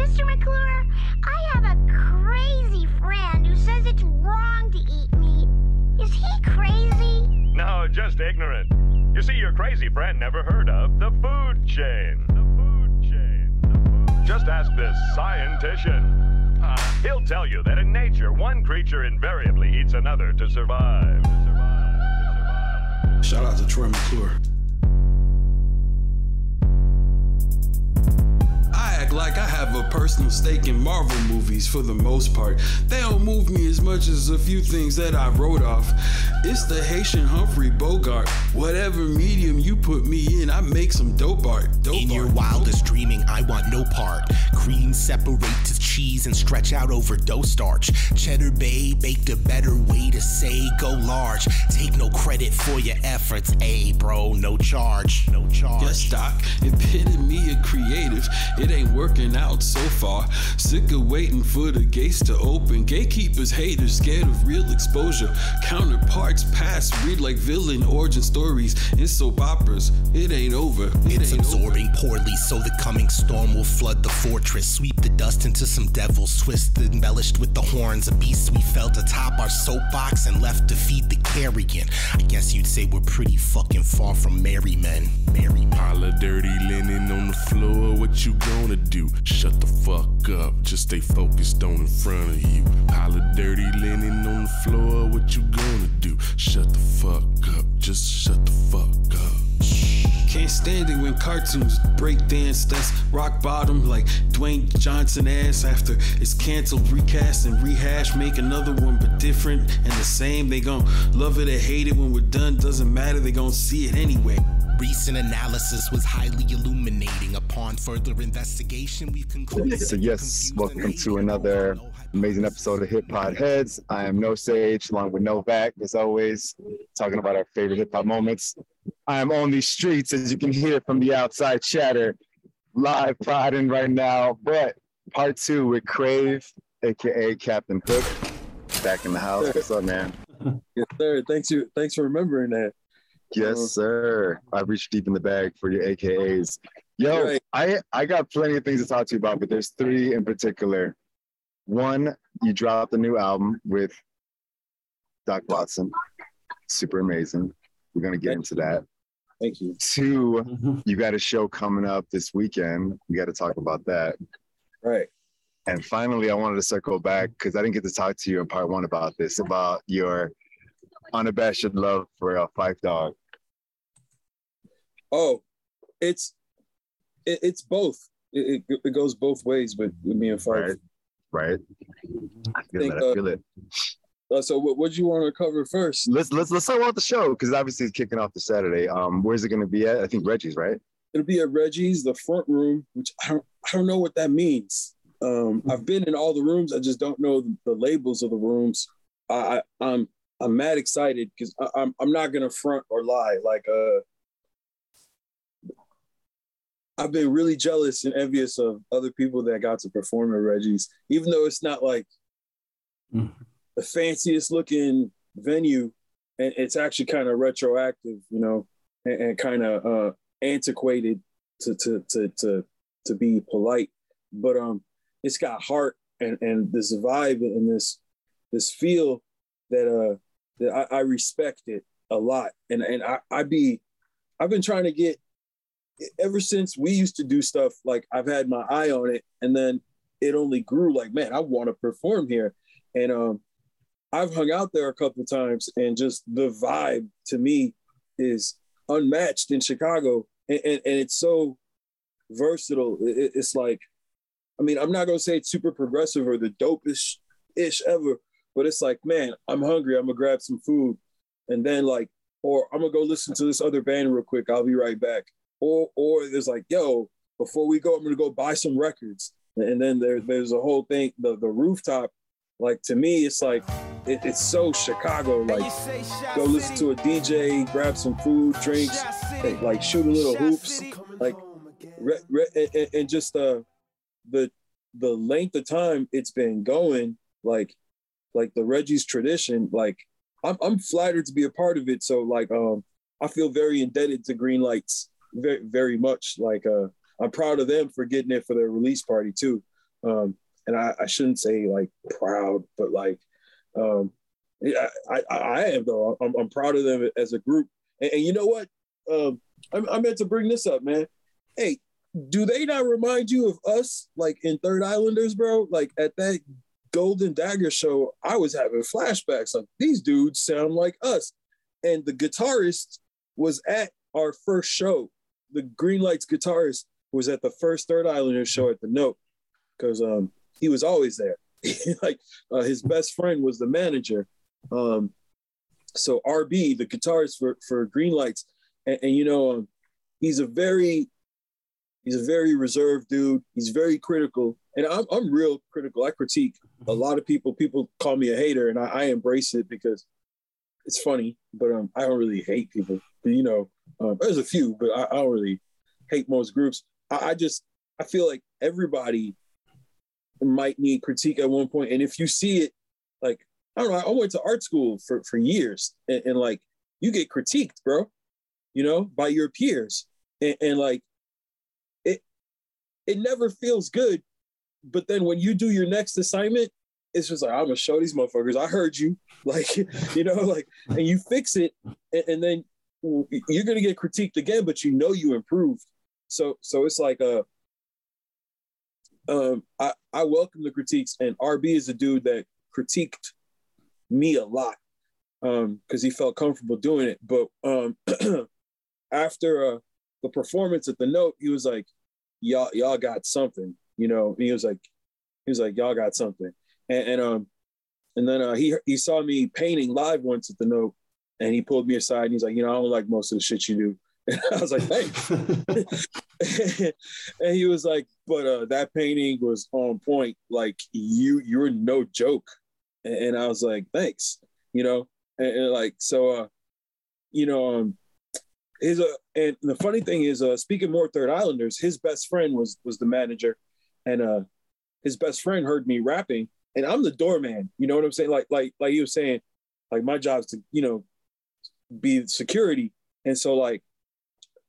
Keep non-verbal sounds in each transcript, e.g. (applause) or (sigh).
Mr. McClure, I have a crazy friend who says it's wrong to eat meat. Is he crazy? No, just ignorant. You see, your crazy friend never heard of the food chain. The food chain. The food... Just ask this scientician. Uh, he'll tell you that in nature, one creature invariably eats another to survive. To survive. To survive. Shout out to Troy McClure. I act like I have a personal stake in Marvel movies for the most part. They don't move me as much as a few things that I wrote off. It's the Haitian Humphrey Bogart. Whatever medium you put me in, I make some dope art. Dope In art. your wildest dreaming, I want no part. Cream separate to cheese and stretch out over dough starch. Cheddar Bay baked a better way to say go large. Take no credit for your efforts, a bro, no charge, no charge. Yes, Doc, epitome of creative. It ain't working out so far. Sick of waiting for the gates to open. Gatekeepers, haters, scared of real exposure. Counterparts past read like villain origin stories in soap operas. It ain't over. It It's ain't absorbing poorly, so the coming storm will flood the fortress. Sweep the dust into some devils, twisted, embellished with the horns of beasts we felt atop our soapbox and left to feed the carrion. I guess you'd say we're pretty fucking far from merry men. Merry men. Pile of dirty linen on the floor, what you gonna do? Shut the fuck up, just stay focused on in front of you. Pile of dirty linen on the floor, what you gonna do? Shut the fuck up, just shut the fuck up. Can't stand it when cartoons break dance. That's rock bottom, like Dwayne Johnson ass. After it's canceled, recast and rehash, make another one but different and the same. They gon' love it or hate it when we're done. Doesn't matter, they gon' see it anyway. Recent analysis was highly illuminating. Upon further investigation, we've concluded. So yes, welcome to another amazing episode of Hip Hop Heads. I am Know Sage, along with Novek, as always, talking about our favorite hip hop moments. I am on these streets, as you can hear from the outside chatter, live prodding right now. But part two with Crave, aka Captain Hook, back in the house. What's up, man? (laughs) Yes, sir. Thanks you. Thanks for remembering that. Yes, sir. I reached deep in the bag for your AKAs. Yo, Right. I I got plenty of things to talk to you about, but there's three in particular. One, you dropped a new album with Doc Watson. Super amazing. We're gonna get into that. Thank you. Two, (laughs) you got a show coming up this weekend. We got to talk about that. Right. And finally, I wanted to circle back because I didn't get to talk to you in part one about this, about your unabashed love for uh, Five Dog. Oh, it's it, it's both. It, it, it goes both ways with, with me and Five. Right. Right. I feel think, it. I uh, it. Uh, so what what do you want to cover first? Let's let's let's talk about the show because obviously it's kicking off the Saturday. Um, where's it going to be at? I think Reggie's, right? It'll be at Reggie's, the front room, which I don't I don't know what that means. Um, I've been in all the rooms. I just don't know the, the labels of the rooms. I, I I'm I'm mad excited because I'm I'm not gonna front or lie. Like uh, I've been really jealous and envious of other people that got to perform at Reggie's, even though it's not like Mhm. the fanciest looking venue, and it's actually kind of retroactive, you know, and, and kind of uh, antiquated to to to to to be polite. But um, it's got heart and and this vibe and this this feel that uh that I, I respect it a lot, and and I I be I've been trying to get ever since we used to do stuff like I've had my eye on it, and then it only grew. Like man, I want to perform here, and um, I've hung out there a couple times, and just the vibe to me is unmatched in Chicago, and, and, and it's so versatile. It- it's like, I mean, I'm not gonna say it's super progressive or the dopest ish ever, but it's like, man, I'm hungry. I'm gonna grab some food, and then like, or I'm gonna go listen to this other band real quick. I'll be right back. Or or there's like, yo, before we go, I'm gonna go buy some records, and then there there's a whole thing. The the rooftop, like to me, it's like it, it's so Chicago. Like go listen to a DJ, grab some food, drinks, and, like shoot a little hoops, like re, re, and, and just uh the the length of time it's been going, like like the Reggie's tradition, like I'm I'm flattered to be a part of it. So like um I feel very indebted to Green Lights very very much. Like uh I'm proud of them for getting it for their release party too. Um, and I, I shouldn't say like proud, but like, um, yeah, I, I, I am though. I'm, I'm proud of them as a group. And, and you know what? Um, I, I meant to bring this up, man. Hey, do they not remind you of us, like in Third Islanders, bro? Like at that Golden Dagger show, I was having flashbacks. Like these dudes sound like us, and the guitarist was at our first show. The Green Lights guitarist was at the first Third Islanders show at the Note because um, he was always there. (laughs) like uh, his best friend was the manager. Um, so RB, the guitarist for for Green Lights, and, and you know, um, he's a very he's a very reserved dude. He's very critical, and I'm I'm real critical. I critique a lot of people. People call me a hater, and I, I embrace it because it's funny. But um, I don't really hate people. But, you know, um, there's a few, but I, I don't really hate most groups. I, I just I feel like everybody might need critique at one point, and if you see it, like I don't know, I went to art school for for years, and, and like you get critiqued, bro. You know, by your peers, and, and like it, it never feels good. But then when you do your next assignment, it's just like I'm gonna show these motherfuckers. I heard you, (laughs) like you know, like, and you fix it, and, and then you're gonna get critiqued again, but you know you improved. So so it's like a um, I, I welcome the critiques, and RB is a dude that critiqued me a lot because um, he felt comfortable doing it. But um, (clears throat) after uh, the performance at the note, he was like, "Y'all, y'all got something," you know. And he was like, he was like, "Y'all got something," and, and um, and then uh, he he saw me painting live once at the note, and he pulled me aside and he's like, "You know, I don't like most of the shit you do." (laughs) And I was like, thanks. (laughs) and he was like, but uh, that painting was on point. Like you, you're no joke. And, and I was like, thanks. You know, and, and like so, uh, you know, um, his uh, and the funny thing is, uh, speaking more Third Islanders, his best friend was was the manager, and uh, his best friend heard me rapping, and I'm the doorman. You know what I'm saying? Like like like he was saying, like my job is to you know be security, and so like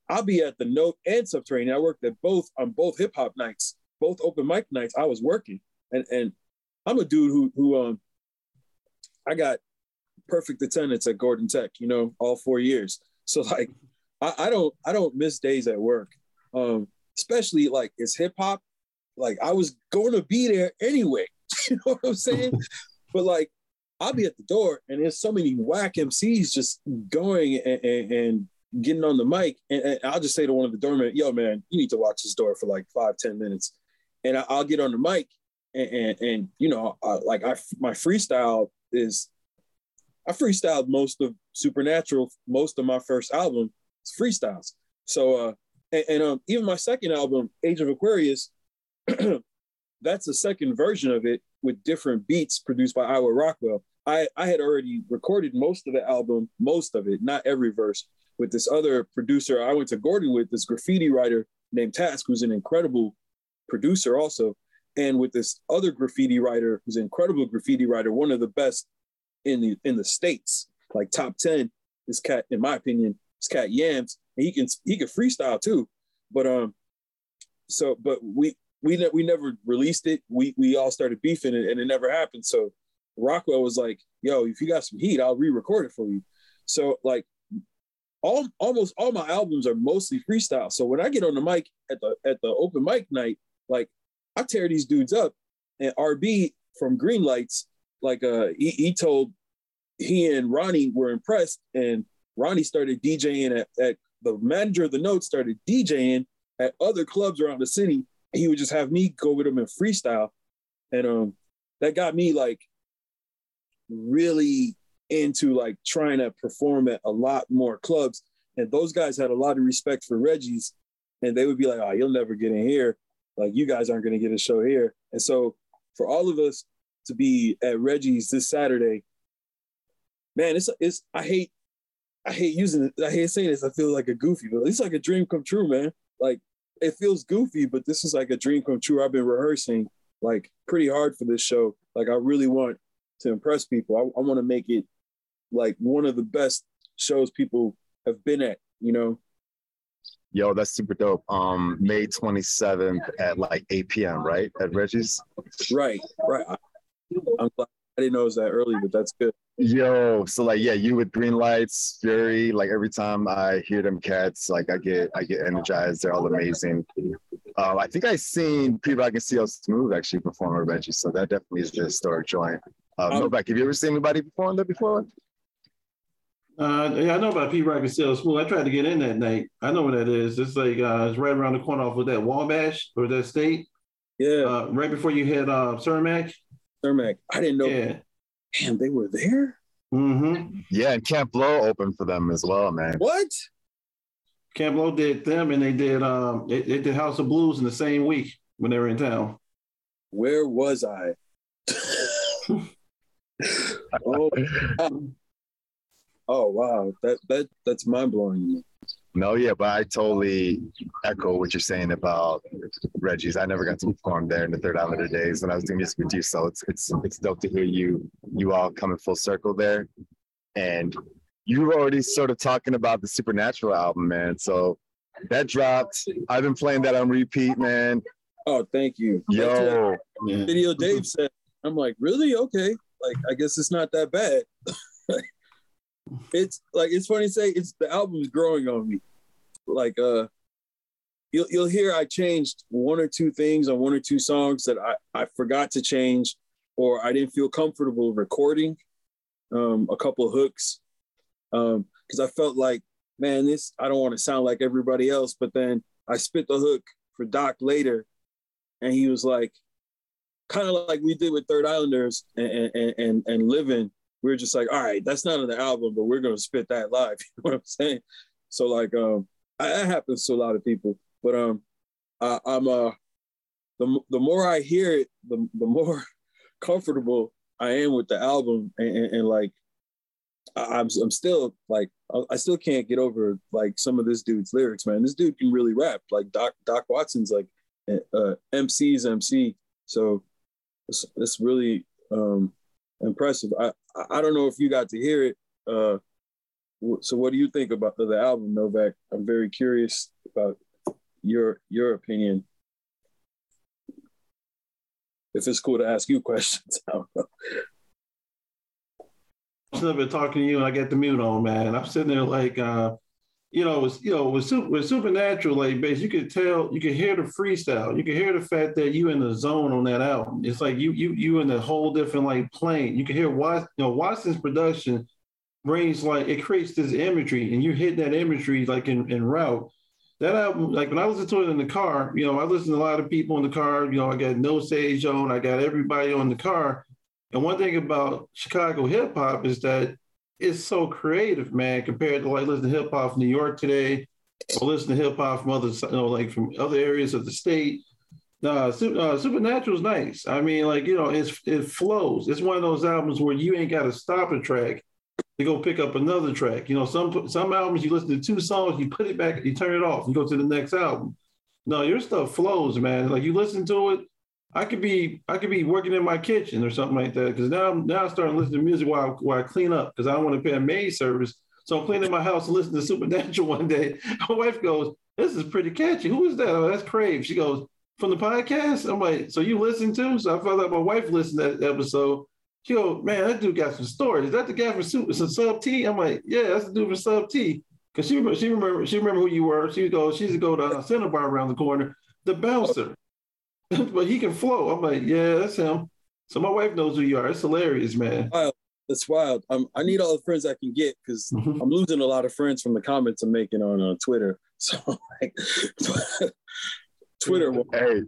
I'll be at the Note and Subterranean. I worked at both on both hip hop nights, both open mic nights. I was working, and and I'm a dude who who um I got perfect attendance at Gordon Tech. You know, all four years. So like, I, I don't I don't miss days at work. Um, especially like it's hip hop. Like I was going to be there anyway. (laughs) you know what I'm saying? (laughs) but like I'll be at the door and there's so many whack MCs just going and, and, and getting on the mic, and, and, I'll just say to one of the doormen, "Yo, man, you need to watch this door for like five, ten minutes," and I, will get on the mic, and and, you know, I, like I my freestyle is, I freestyled most of Supernatural, most of my first album, it's freestyles. So, uh, and, and um, even my second album, Age of Aquarius, (clears throat) that's the second version of it with different beats produced by Iowa Rockwell. I, I had already recorded most of the album, most of it, not every verse, with this other producer I went to Gordon with, this graffiti writer named Task, who's an incredible producer also, and with this other graffiti writer who's an incredible graffiti writer, one of the best in the in the states, like top ten. This cat, in my opinion, this cat Yams, and he can he can freestyle too. But um, so but we we ne- we never released it. We we all started beefing it, and it never happened. So Rockwell was like, "Yo, if you got some heat, I'll re-record it for you." So like all almost all my albums are mostly freestyle. So when I get on the mic at the at the open mic night, like I tear these dudes up. And RB from Green Lights, like uh he, he told he and Ronnie were impressed, and Ronnie started DJing at, at the manager of the note started DJing at other clubs around the city. He would just have me go with him and freestyle. And um that got me like really into like trying to perform at a lot more clubs. And those guys had a lot of respect for Reggie's, and they would be like, "Oh, you'll never get in here. Like you guys aren't going to get a show here." And so, for all of us to be at Reggie's this Saturday, man, it's it's I hate I hate using it. I hate saying this. I feel like a goofy, but it's like a dream come true, man. Like it feels goofy, but this is like a dream come true. I've been rehearsing like pretty hard for this show. Like I really want to impress people. I, I want to make it like one of the best shows people have been at, you know. Yo, that's super dope. Um, May 27th at like 8 p.m. Right at Reggie's. Right, right. I, I'm glad I didn't know it was that early, but that's good. Yo, so like yeah, you with Green Lights, Fury. Like every time I hear them cats, like I get I get energized. They're all amazing. Um, I think I seen Pete Rock and CL Smooth actually perform at Reggie's, so that definitely is the historic joint. Uh, Um, Novek, have you ever seen anybody perform there before? Uh, yeah, I know about Pete Rock and CL Smooth. I tried to get in that night. I know what that is. It's like uh, it's right around the corner off of that Wabash or that state. Yeah, Uh, right before you hit uh, Cermak. Cermak. I didn't know. Yeah. Damn, they were there. Mm-hmm. Yeah, and Camp Lo opened for them as well, man. What? Camp Lo did them, and they did um, they, they did House of Blues in the same week when they were in town. Where was I? (laughs) oh, um, oh wow, that that that's mind blowing. No, yeah, but I totally echo what you're saying about Reggie's. I never got to perform there in the Third Islander days when I was doing music with you. So it's it's it's dope to hear you you all coming full circle there. And you were already sort of talking about the Supernatural album, man. So that dropped. I've been playing that on repeat, man. Oh, thank you. Yo, video Dave said. I'm like, really? Okay. Like, I guess it's not that bad. it's like it's funny to say it's the album's growing on me. Like, uh, you'll you'll hear I changed one or two things on one or two songs that I I forgot to change, or I didn't feel comfortable recording. Um, a couple hooks, um, because I felt like, man, this I don't want to sound like everybody else. But then I spit the hook for Doc later, and he was like, kind of like we did with Third Islanders and and and, and Living. We were just like, all right, that's not on the album, but we're gonna spit that live. (laughs) You know what I'm saying? So like, um, that happens to a lot of people. But um, I, I'm uh, the the more I hear it, the the more (laughs) comfortable I am with the album, and, and, and like, I, I'm I'm still like, I, still can't get over like some of this dude's lyrics, man. This dude can really rap. Like Doc Doc Watson's like, uh, MC's MC. So it's, it's really um, impressive. I I don't know if you got to hear it. Uh, so what do you think about the, album, Novek? I'm very curious about your your opinion. If it's cool to ask you (laughs) questions, I don't know. I've been talking to you and I got the mute on, man. I'm sitting there like, uh, you know, with you know, with, super, with supernatural, like bass, you could tell, you could hear the freestyle, you could hear the fact that you in the zone on that album. It's like you you you in a whole different like plane. You can hear Watson, you know, Watson's production brings like it creates this imagery, and you hit that imagery like in, in route. That album, like when I listen to it in the car, you know, I listen to a lot of people in the car. You know, I got Know Sage on, I got everybody on the car. And one thing about Chicago hip hop is that it's so creative, man, compared to like listening to hip hop from New York today, or listening to hip hop from other, you know, like from other areas of the state. Nah, uh, Supernatural is nice. I mean, like you know, it's it flows. It's one of those albums where you ain't got to stop a track to go pick up another track. You know, some some albums you listen to two songs, you put it back, you turn it off, you go to the next album. No, your stuff flows, man. Like you listen to it, I could be I could be working in my kitchen or something like that. Because now I'm now I'm starting listening to music while while I clean up because I don't want to pay a maid service. So I'm cleaning my house and listening to Supernatural (laughs) one day. My wife goes, "This is pretty catchy. Who is that? Oh, that's Crave." She goes, "From the podcast." I'm like, "So you listen to?" So I found out my wife listened to that episode. She goes, "Man, that dude got some stories. Is that the guy from Super Sub T?" I'm like, "Yeah, that's the dude from Sub T." Because she she remember she remember who you were. She goes, "She's to go to uh, Center Bar around the corner, the bouncer. (laughs) but he can flow. I'm like, yeah, that's him. So my wife knows who you are. It's hilarious, man. Wild. That's wild. Um, I need all the friends I can get because Mhm. I'm losing a lot of friends from the comments I'm making on uh, Twitter. (laughs) So like, (laughs) Twitter. hey,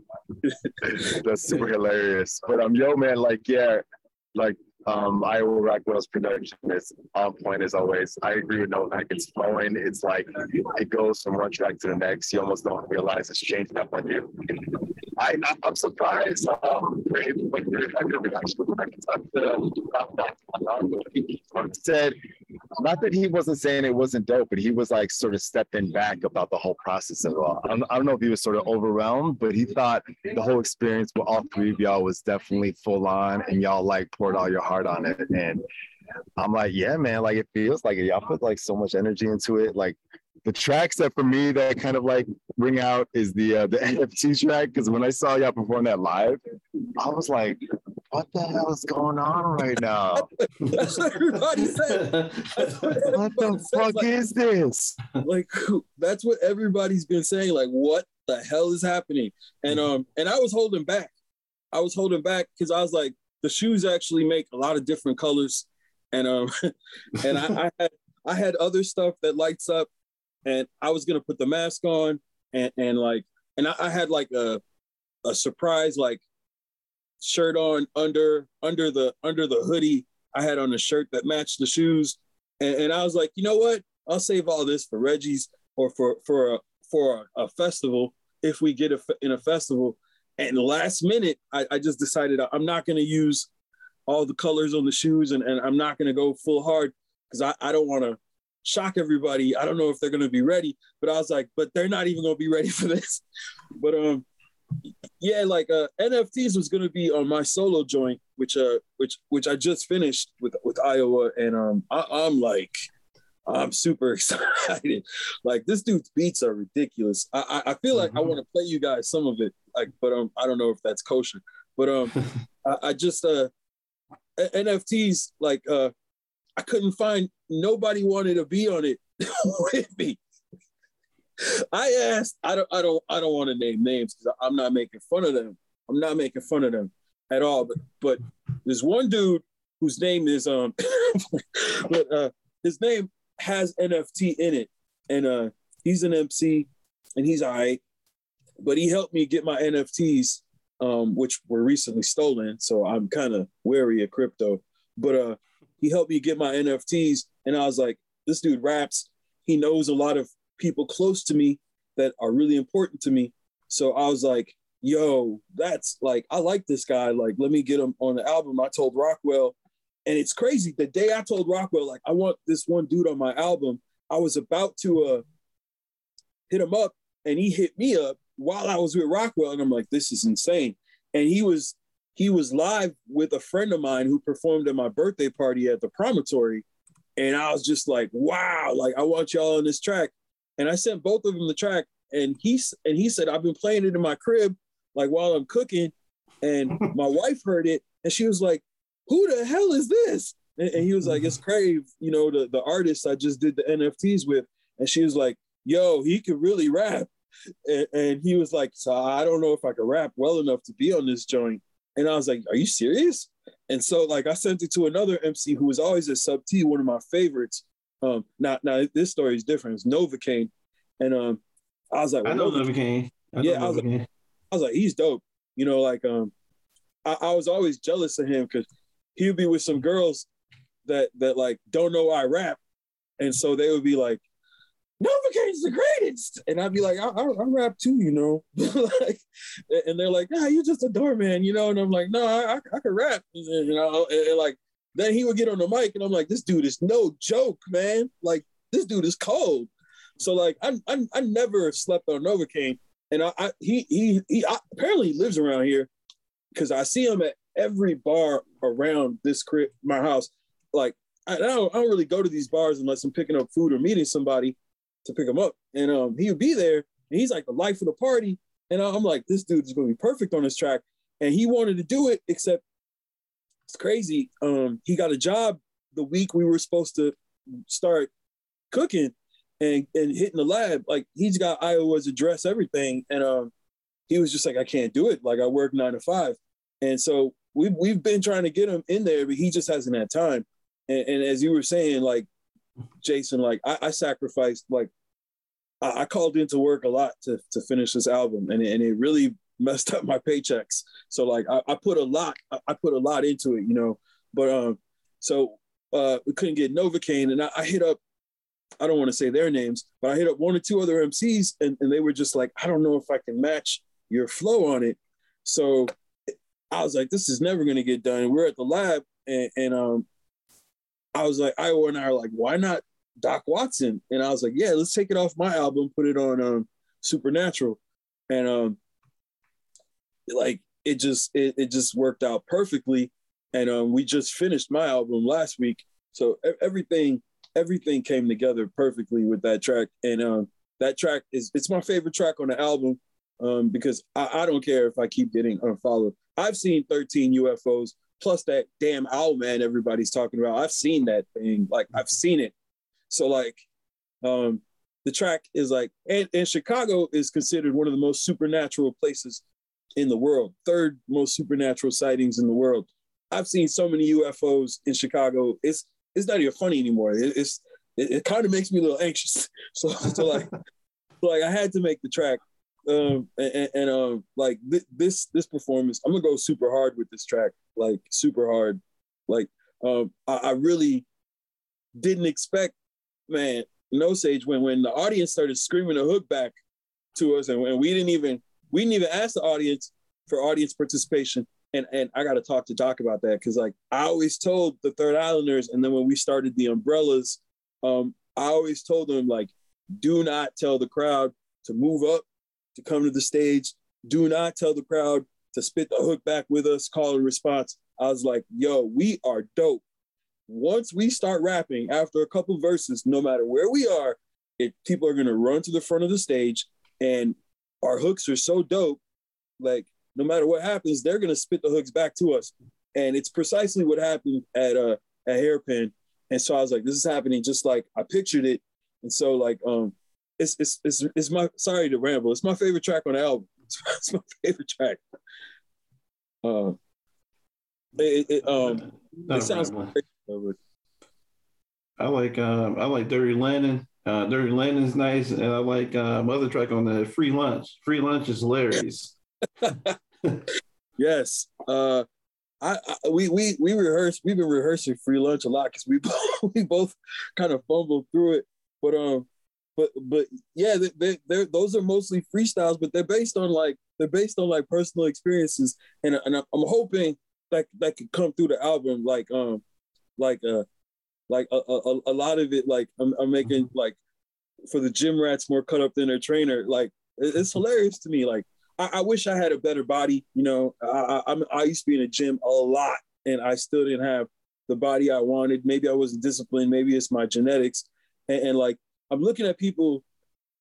that's super hilarious. But um, yo, man, like, yeah, like, um, Iowa Rockwell's production is on point as always. I agree with Novek. It's flowing. It's like it goes from one track to the next. You almost don't realize it's changing up on you. I, I'm surprised. Um, said not that he wasn't saying it wasn't dope, but he was like sort of stepping back about the whole process of all. I don't, I don't know if he was sort of overwhelmed, but he thought the whole experience with all three of y'all was definitely full on, and y'all like poured all your heart on it. And I'm like, yeah, man, like it feels like it. Y'all put like so much energy into it. Like the tracks that for me that kind of like ring out is the uh, the (laughs) NFT track because when I saw y'all perform that live, I was like, what the hell is going on right now? (laughs) That's what everybody said. (laughs) What, What the fuck like- is this? like that's what everybody's been saying like what the hell is happening and um and i was holding back i was holding back because i was like the shoes actually make a lot of different colors and um (laughs) and I, I had i had other stuff that lights up and i was gonna put the mask on and and like and i, I had like a a surprise like shirt on under under the under the hoodie i had on a shirt that matched the shoes and, and i was like you know what I'll save all this for Reggie's or for for a, for a, a festival if we get a, in a festival. And last minute, I, I just decided I'm not going to use all the colors on the shoes and, and I'm not going to go full hard because I, I don't want to shock everybody. I don't know if they're going to be ready, but I was like, but they're not even going to be ready (laughs) for this. But um, yeah, like uh, NFTs was going to be on my solo joint, which uh, which which I just finished with with Iowa, and um, I, I'm like. I'm super (laughs) excited. Like this dude's beats are ridiculous. I I, I feel like I Mhm. want to play you guys some of it. Like, but um, I don't know if that's kosher. But um, (laughs) I, I just uh, NFTs like uh, I couldn't find nobody wanted to be on it (laughs) with me. I asked. I don't. I don't. I don't want to name names because I'm not making fun of them. I'm not making fun of them at all. But but there's one dude whose name is um, (laughs) but uh, his name has NFT in it, and uh, he's an MC, and he's all right. But he helped me get my NFTs, um, which were recently stolen, so I'm kind of wary of crypto. But uh, he helped me get my NFTs, and I was like, this dude raps. He knows a lot of people close to me that are really important to me. So I was like, yo, that's like, I like this guy. Like, let me get him on the album. I told Rockwell, and it's crazy. The day I told Rockwell, like, I want this one dude on my album, I was about to uh, hit him up, and he hit me up while I was with Rockwell, and I'm like, this is insane. And he was he was live with a friend of mine who performed at my birthday party at the promontory, and I was just like, wow, like I want y'all on this track. And I sent both of them the track, and he and he said, I've been playing it in my crib, like while I'm cooking, and (laughs) my wife heard it, and she was like, who the hell is this? And, and he was like, it's Crave, you know, the, the artist I just did the NFTs with. And she was like, yo, he could really rap. And, and he was like, so I don't know if I could rap well enough to be on this joint. And I was like, are you serious? And so like I sent it to another MC who was always a sub T, one of my favorites. Um, now, now this story is different. It's Novocaine. And um, I was like, I well, know Novocaine-. I know Yeah, I was like- I was like, he's dope. You know, like um, I, I was always jealous of him because he would be with some girls that that like don't know I rap, and so they would be like, Novocaine's the greatest, and I'd be like, I, I, I rap too, you know, (laughs) like, and they're like, Nah, you're just a doorman, you know, and I'm like, No, I, I, I can rap, you know, and, and like then he would get on the mic, and I'm like, this dude is no joke, man. Like this dude is cold. So like I I, I never slept on Novocaine and I, I he he he I, apparently he lives around here because I see him at every bar around this crib, my house. Like I don't, I don't really go to these bars unless I'm picking up food or meeting somebody to pick him up. And um, he would be there, and he's like the life of the party. And I'm like, this dude is going to be perfect on this track. And he wanted to do it, except it's crazy. Um, he got a job the week we were supposed to start cooking and and hitting the lab. Like he's got Iowa's address, everything, and um, he was just like, I can't do it. Like I work nine to five, and so we've we've been trying to get him in there, but he just hasn't had time. And, and as you were saying, like Jason, like I, I sacrificed, like I, I called into work a lot to to finish this album, and and it really messed up my paychecks. So like I, I put a lot, I, put a lot into it, you know. But um, so uh, we couldn't get Novocaine, and I, I hit up I don't want to say their names, but I hit up one or two other MCs and, and they were just like, I don't know if I can match your flow on it. So I was like, this is never going to get done. We're at the lab and, and um, I was like, Iowa and I are like, why not Doc Watson? And I was like, yeah, let's take it off my album, put it on um, Supernatural. And um, like, it just, it, it just worked out perfectly. And um, we just finished my album last week. So everything everything came together perfectly with that track. And um, that track is it's my favorite track on the album um, because I, I don't care if I keep getting unfollowed. I've seen 13 UFOs plus that damn owl man everybody's talking about. I've seen that thing, like I've seen it. So like, um, the track is like, and, and Chicago is considered one of the most supernatural places in the world, third most supernatural sightings in the world. I've seen so many UFOs in Chicago. It's it's not even funny anymore. It, it's it, it kind of makes me a little anxious. (laughs) So, so like like I had to make the track. Um and, and um like th- this this performance, I'm gonna go super hard with this track, like super hard. Like um I, I really didn't expect, man, Know Sage when when the audience started screaming the hook back to us and, and we didn't even we didn't even ask the audience for audience participation and and I got to talk to Doc about that because like I always told the Third Islanders, and then when we started the Umbrellas, um, I always told them like, do not tell the crowd to move up, to come to the stage. Do not tell the crowd to spit the hook back with us, call and response. I was like, yo, we are dope. Once we start rapping after a couple verses, no matter where we are, it, people are gonna run to the front of the stage, and our hooks are so dope. Like no matter what happens, they're gonna spit the hooks back to us. And it's precisely what happened at uh at Hairpin. And so I was like, this is happening just like I pictured it. And so like um it's it's it's, it's my sorry to ramble, it's my favorite track on the album. (laughs) It's, my favorite track. Uh, it, it um it sounds great, I like um I like Dirty Landing. Uh, Dirty Landing's nice, and I like um, other track on the Free Lunch. Free Lunch is hilarious. (laughs) (laughs) yes. Uh, I, I, we we we rehearse. We've been rehearsing free lunch a lot because we (laughs) both, we both kind of fumbled through it. But um, but but yeah, they they those are mostly freestyles, but they're based on like they're based on like personal experiences, and and I'm hoping that that could come through the album, like um, like uh, like a, a, a lot of it, like I'm, I'm making mm-hmm. like for the gym rats more cut up than their trainer. Like it's hilarious to me, like I, I, wish I had a better body. You know, I, I, I used to be in a gym a lot, and I still didn't have the body I wanted. Maybe I wasn't disciplined. Maybe it's my genetics. And, and like I'm looking at people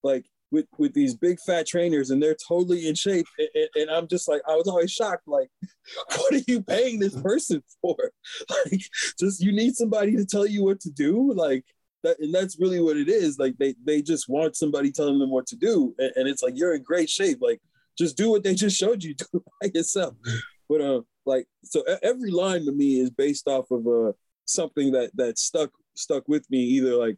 like with with these big fat trainers, and they're totally in shape, and, and I'm just like I was always shocked. Like, (laughs) what are you paying this person for? (laughs) Like, just you need somebody to tell you what to do. Like. That, and that's really what it is. Like they they just want somebody telling them what to do, and, and it's like you're in great shape. Like just do what they just showed you. (laughs) Do by yourself. But uh, like so, every line to me is based off of uh something that that stuck stuck with me, either like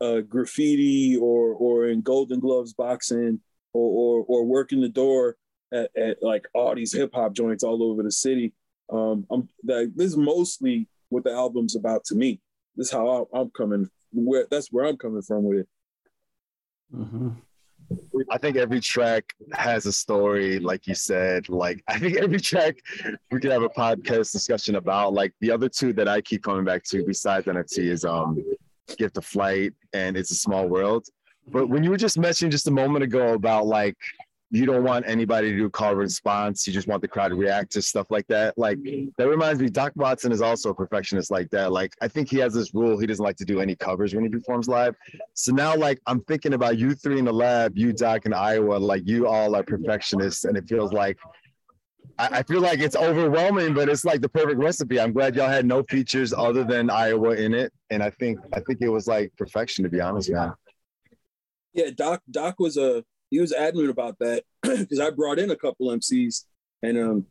uh, graffiti or or in Golden Gloves boxing or or, or working the door at, at like all these hip hop joints all over the city. Um, I'm that this is mostly what the album's about to me. This is how I, am coming. Where that's where I'm coming from with it. Mm-hmm. I think every track has a story, like you said. Like (laughs) I think every track we could have a podcast discussion about. Like the other two that I keep coming back to, besides NFT, is um Gift of Flight and It's a Small World. But when you were just mentioning just a moment ago about like you don't want anybody to do call response. You just want the crowd to react to stuff like that. Like that reminds me, Doc Watson is also a perfectionist like that. Like I think he has this rule he doesn't like to do any covers when he performs live. So now like I'm thinking about you three in the lab, you Doc in Iowa, like you all are perfectionists, and it feels like I, I feel like it's overwhelming, but it's like the perfect recipe. I'm glad y'all had no features other than Iowa in it. And I think I think it was like perfection to be honest, man. Yeah, Doc Doc was a he was adamant about that (clears throat) because I brought in a couple MCs and um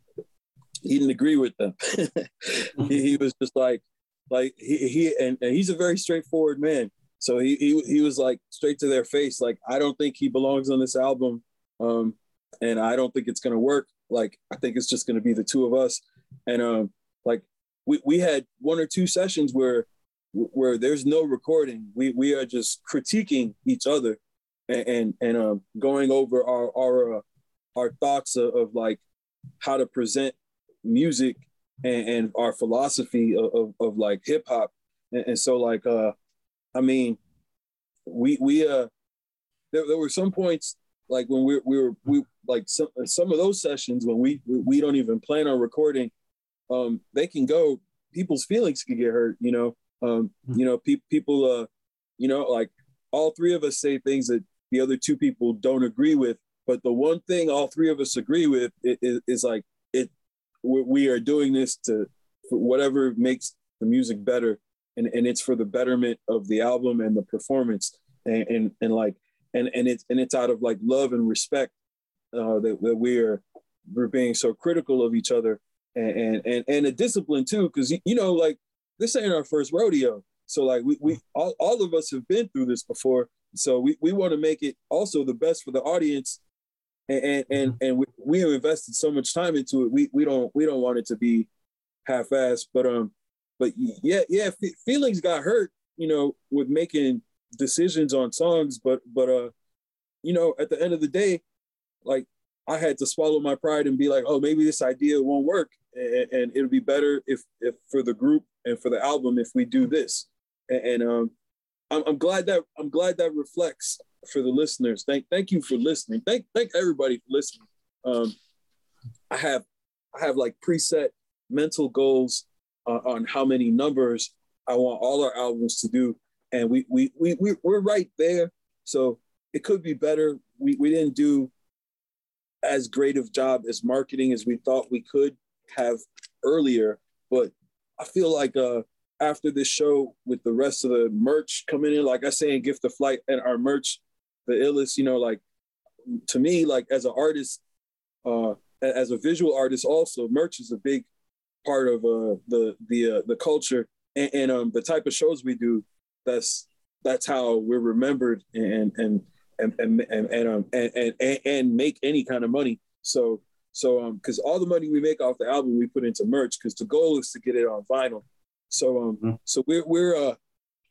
he didn't agree with them. (laughs) he, he, was just like like he, he and, and he's a very straightforward man. So he, he he was like straight to their face, like I don't think he belongs on this album, um, and I don't think it's gonna work. Like I think it's just gonna be the two of us, and um, like we we had one or two sessions where where there's no recording. We we are just critiquing each other, and and, and um, going over our our uh, our thoughts of, of, like how to present music and, and our philosophy of, of, of like hip hop, and, and, so like uh, I mean, we we uh, there, there were some points like when we we were we like some some of those sessions when we we don't even plan on recording, um, they can go. People's feelings can get hurt, you know, Um, you know, pe- people, uh, you know, like all three of us say things that the other two people don't agree with, but the one thing all three of us agree with is, is like it. We are doing this to for whatever makes the music better, and and it's for the betterment of the album and the performance, and and, and like and and it's and it's out of like love and respect uh, that, that we are we're being so critical of each other and and and, a discipline too because you know like this ain't our first rodeo. So like we, we all, all of us have been through this before. So we, we want to make it also the best for the audience. And and and, mm-hmm. and we, we have invested so much time into it we, we don't we don't want it to be half-assed but um but yeah yeah feelings got hurt you know with making decisions on songs but but uh you know at the end of the day like I had to swallow my pride and be like, oh, maybe this idea won't work, and, and it'll be better if, if for the group and for the album if we do this. And, and um, I'm, I'm glad that I'm glad that reflects for the listeners. Thank thank you for listening. Thank thank everybody for listening. Um, I have I have like preset mental goals uh, on how many numbers I want all our albums to do, and we we we, we we're right there. So it could be better. We we didn't do as great of job as marketing as we thought we could have earlier. But I feel like uh, after this show, with the rest of the merch coming in, like I say in Gift of Flight and our merch, the illest, you know, like to me, like as an artist, uh, as a visual artist, also merch is a big part of uh, the the uh, the culture and, and um, the type of shows we do. That's that's how we're remembered and and and and and and, um, and, and, and make any kind of money. So so um because all the money we make off the album we put into merch because the goal is to get it on vinyl. So um mm-hmm. so we're we're uh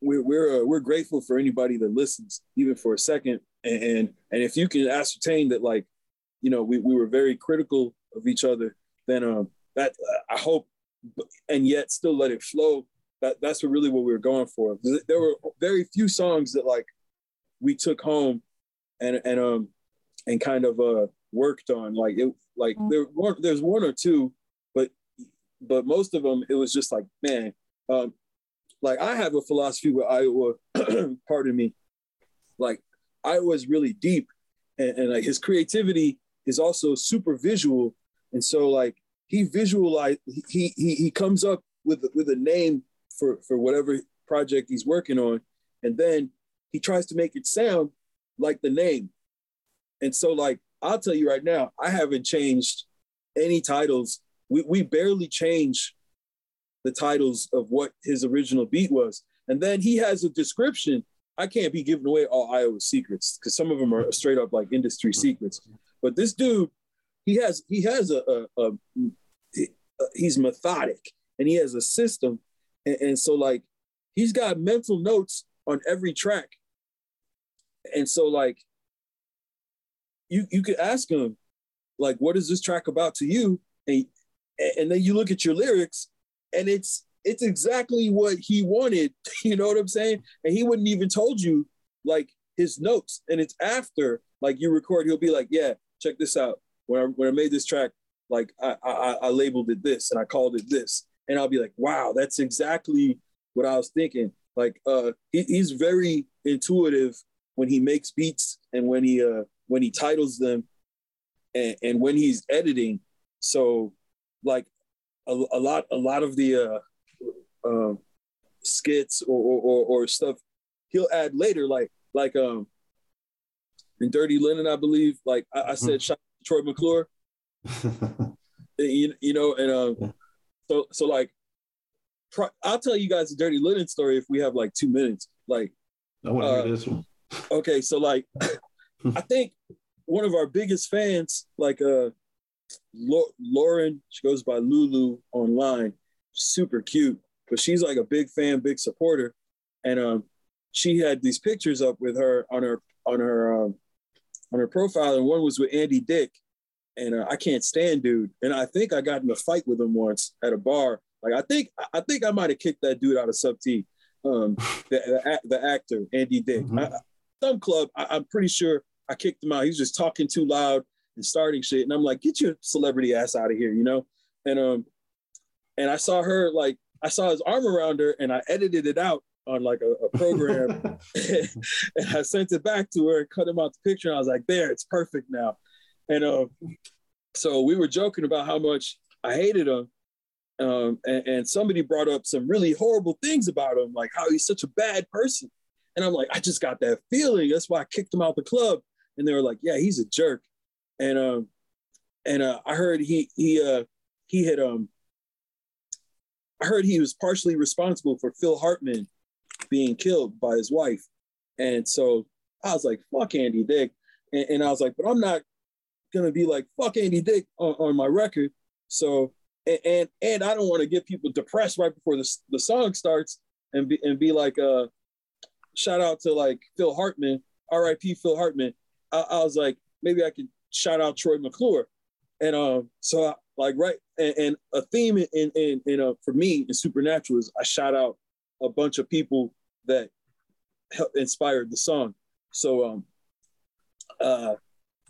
we're we're uh, we're grateful for anybody that listens even for a second and, and and if you can ascertain that like you know we, we were very critical of each other then um that uh, I hope and yet still let it flow that that's what really what we were going for. There were very few songs that like we took home and and um and kind of uh worked on. Like it like mm. there were there's one or two but but most of them it was just like man um like I have a philosophy with Iowa (clears throat) pardon me like Iowa's really deep and, and like his creativity is also super visual. And so like he visualized he he he comes up with with a name for for whatever project he's working on and then he tries to make it sound like the name. And so, like, I'll tell you right now, I haven't changed any titles. We, we barely change the titles of what his original beat was. And then he has a description. I can't be giving away all Iowa secrets because some of them are straight up like industry mm-hmm. secrets. But this dude, he has he has a, a, a, a uh, he's methodic and he has a system, and, and so like he's got mental notes on every track. And so like you you could ask him like what is this track about to you? And and then you look at your lyrics and it's it's exactly what he wanted. (laughs) You know what i'm saying? And he wouldn't even told you like his notes. And it's after like you record he'll be like yeah check this out. When i when i made this track like i i, I labeled it this and i called it this and i'll be like wow that's exactly what i was thinking. Like uh he, he's very intuitive when he makes beats and when he uh when he titles them and, and when he's editing. So like a, a lot a lot of the uh, uh skits or, or or stuff he'll add later like like um in dirty linen i believe like i, I said mm-hmm. troy mcclure. (laughs) You, you know and um so so like i'll tell you guys a dirty linen story if we have like two minutes like i want to uh, hear this one okay, so like I think one of our biggest fans, like uh Lauren, she goes by Lulu online, super cute, but she's like a big fan, big supporter. And um she had these pictures up with her on her on her um on her profile, and one was with Andy Dick. And uh, I can't stand dude. And I think I got in a fight with him once at a bar. Like I think I think I might have kicked that dude out of Sub T. Um, (laughs) the, the, the actor Andy Dick. Mm-hmm. I, some club, I, am pretty sure I kicked him out. He was just talking too loud and starting shit. And I'm like, get your celebrity ass out of here, you know? And um, and I saw her like I saw his arm around her and I edited it out on like a, a program (laughs) (laughs) and I sent it back to her and cut him out the picture. And I was like, there, it's perfect now. And uh, so we were joking about how much I hated him. Um, and, and somebody brought up some really horrible things about him, like how he's such a bad person. And I'm like, I just got that feeling. That's why I kicked him out the club. And they were like, yeah, he's a jerk. And um, and uh, I heard he he uh he had um I heard he was partially responsible for Phil Hartman being killed by his wife. And so I was like, fuck Andy Dick. And, and I was like, but I'm not gonna be like, fuck Andy Dick on, on my record. So and, and, and I don't want to get people depressed right before the, the song starts and be and be like uh shout out to like Phil Hartman, R.I.P. Phil Hartman. I, I was like, maybe I could shout out Troy McClure. And um, so I, like right and, and, a theme in in, in uh, for me in Supernatural is I shout out a bunch of people that helped inspired the song. So um uh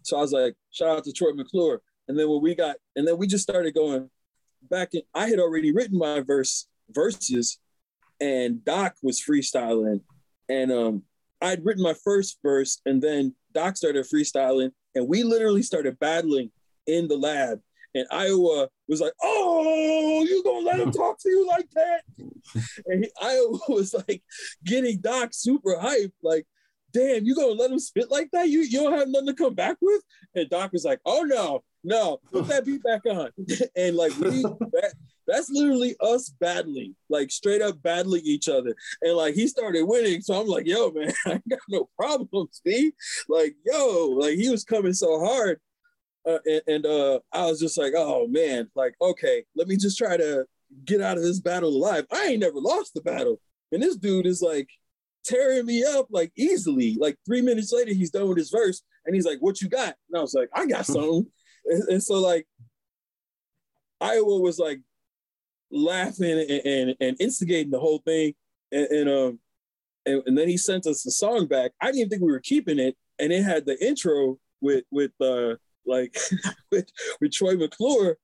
so I was like, shout out to Troy McClure. And then when we got and then we just started going back in I had already written my verse verses and Doc was freestyling and um I'd written my first verse and then Doc started freestyling and we literally started battling in the lab. And Iowa was like, "Oh, you gonna let him talk to you like that?" (laughs) And he, Iowa (laughs) was like getting Doc super hyped, like, "Damn, you gonna let him spit like that? You you don't have nothing to come back with?" And Doc was like, "Oh no, no, put that beat back on." (laughs) and like we, that, that's literally us battling, like straight up battling each other. And like he started winning, so I'm like, "Yo, man, (laughs) I got no problems, B." Like, yo, like he was coming so hard uh, and, and uh, I was just like, oh man, like okay, let me just try to get out of this battle alive. I ain't never lost the battle, and this dude is like tearing me up like easily. Like three minutes later, he's done with his verse, and he's like, "What you got?" And I was like, "I got (laughs) something," and, and, so like Iowa was like laughing and, and, and instigating the whole thing, and, and um. And, then he sent us the song back. I didn't even think we were keeping it, and it had the intro with with uh like (laughs) with, with Troy McClure,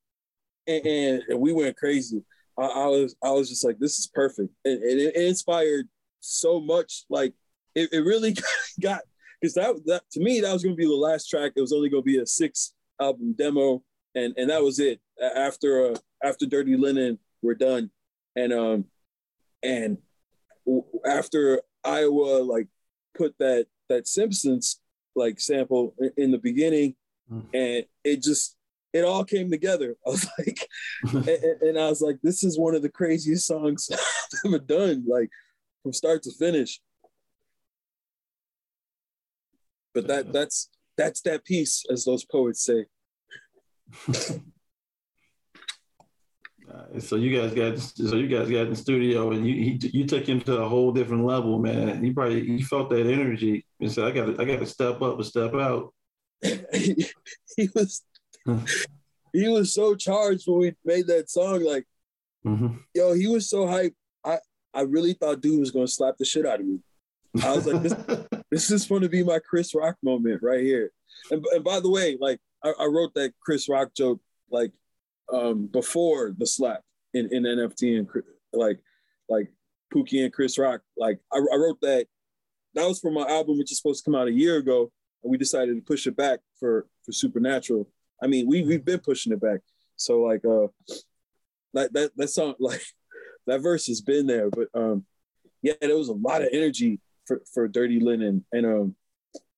and, and, and we went crazy. I, I, was I was just like, this is perfect, and, and it, it, inspired so much. Like it, it really (laughs) got because that that to me that was going to be the last track. It was only going to be a six album demo, and and that was it. After uh, after Dirty Linen, we're done, and um and after Iowa like put that that Simpsons like sample in the beginning, Mm. and it just it all came together. (laughs) I was like, (laughs) and, and, I was like, this is one of the craziest songs I've ever done, like from start to finish. But that that's that's that piece, as those poets say. So you guys got so you guys got in the studio and you he, you took him to a whole different level, man. He probably he felt that energy and said, "I got to I got to step up and step out." he, (laughs) he was (laughs) he was so charged when we made that song. Like, mm-hmm. yo, he was so hyped. I I really thought dude was gonna slap the shit out of me. I was like, this, (laughs) this is going to be my Chris Rock moment right here. And, and by the way, like I, I wrote that Chris Rock joke like um, before the slap in, in NFT and like like Pookie and Chris Rock. Like I, I wrote that. That was for my album, which is supposed to come out a year ago and we decided to push it back for for Supernatural. I mean, we we've been pushing it back. So like uh that that that song (laughs) like that verse has been there, but um yeah, there was a lot of energy for for Dirty Linen and um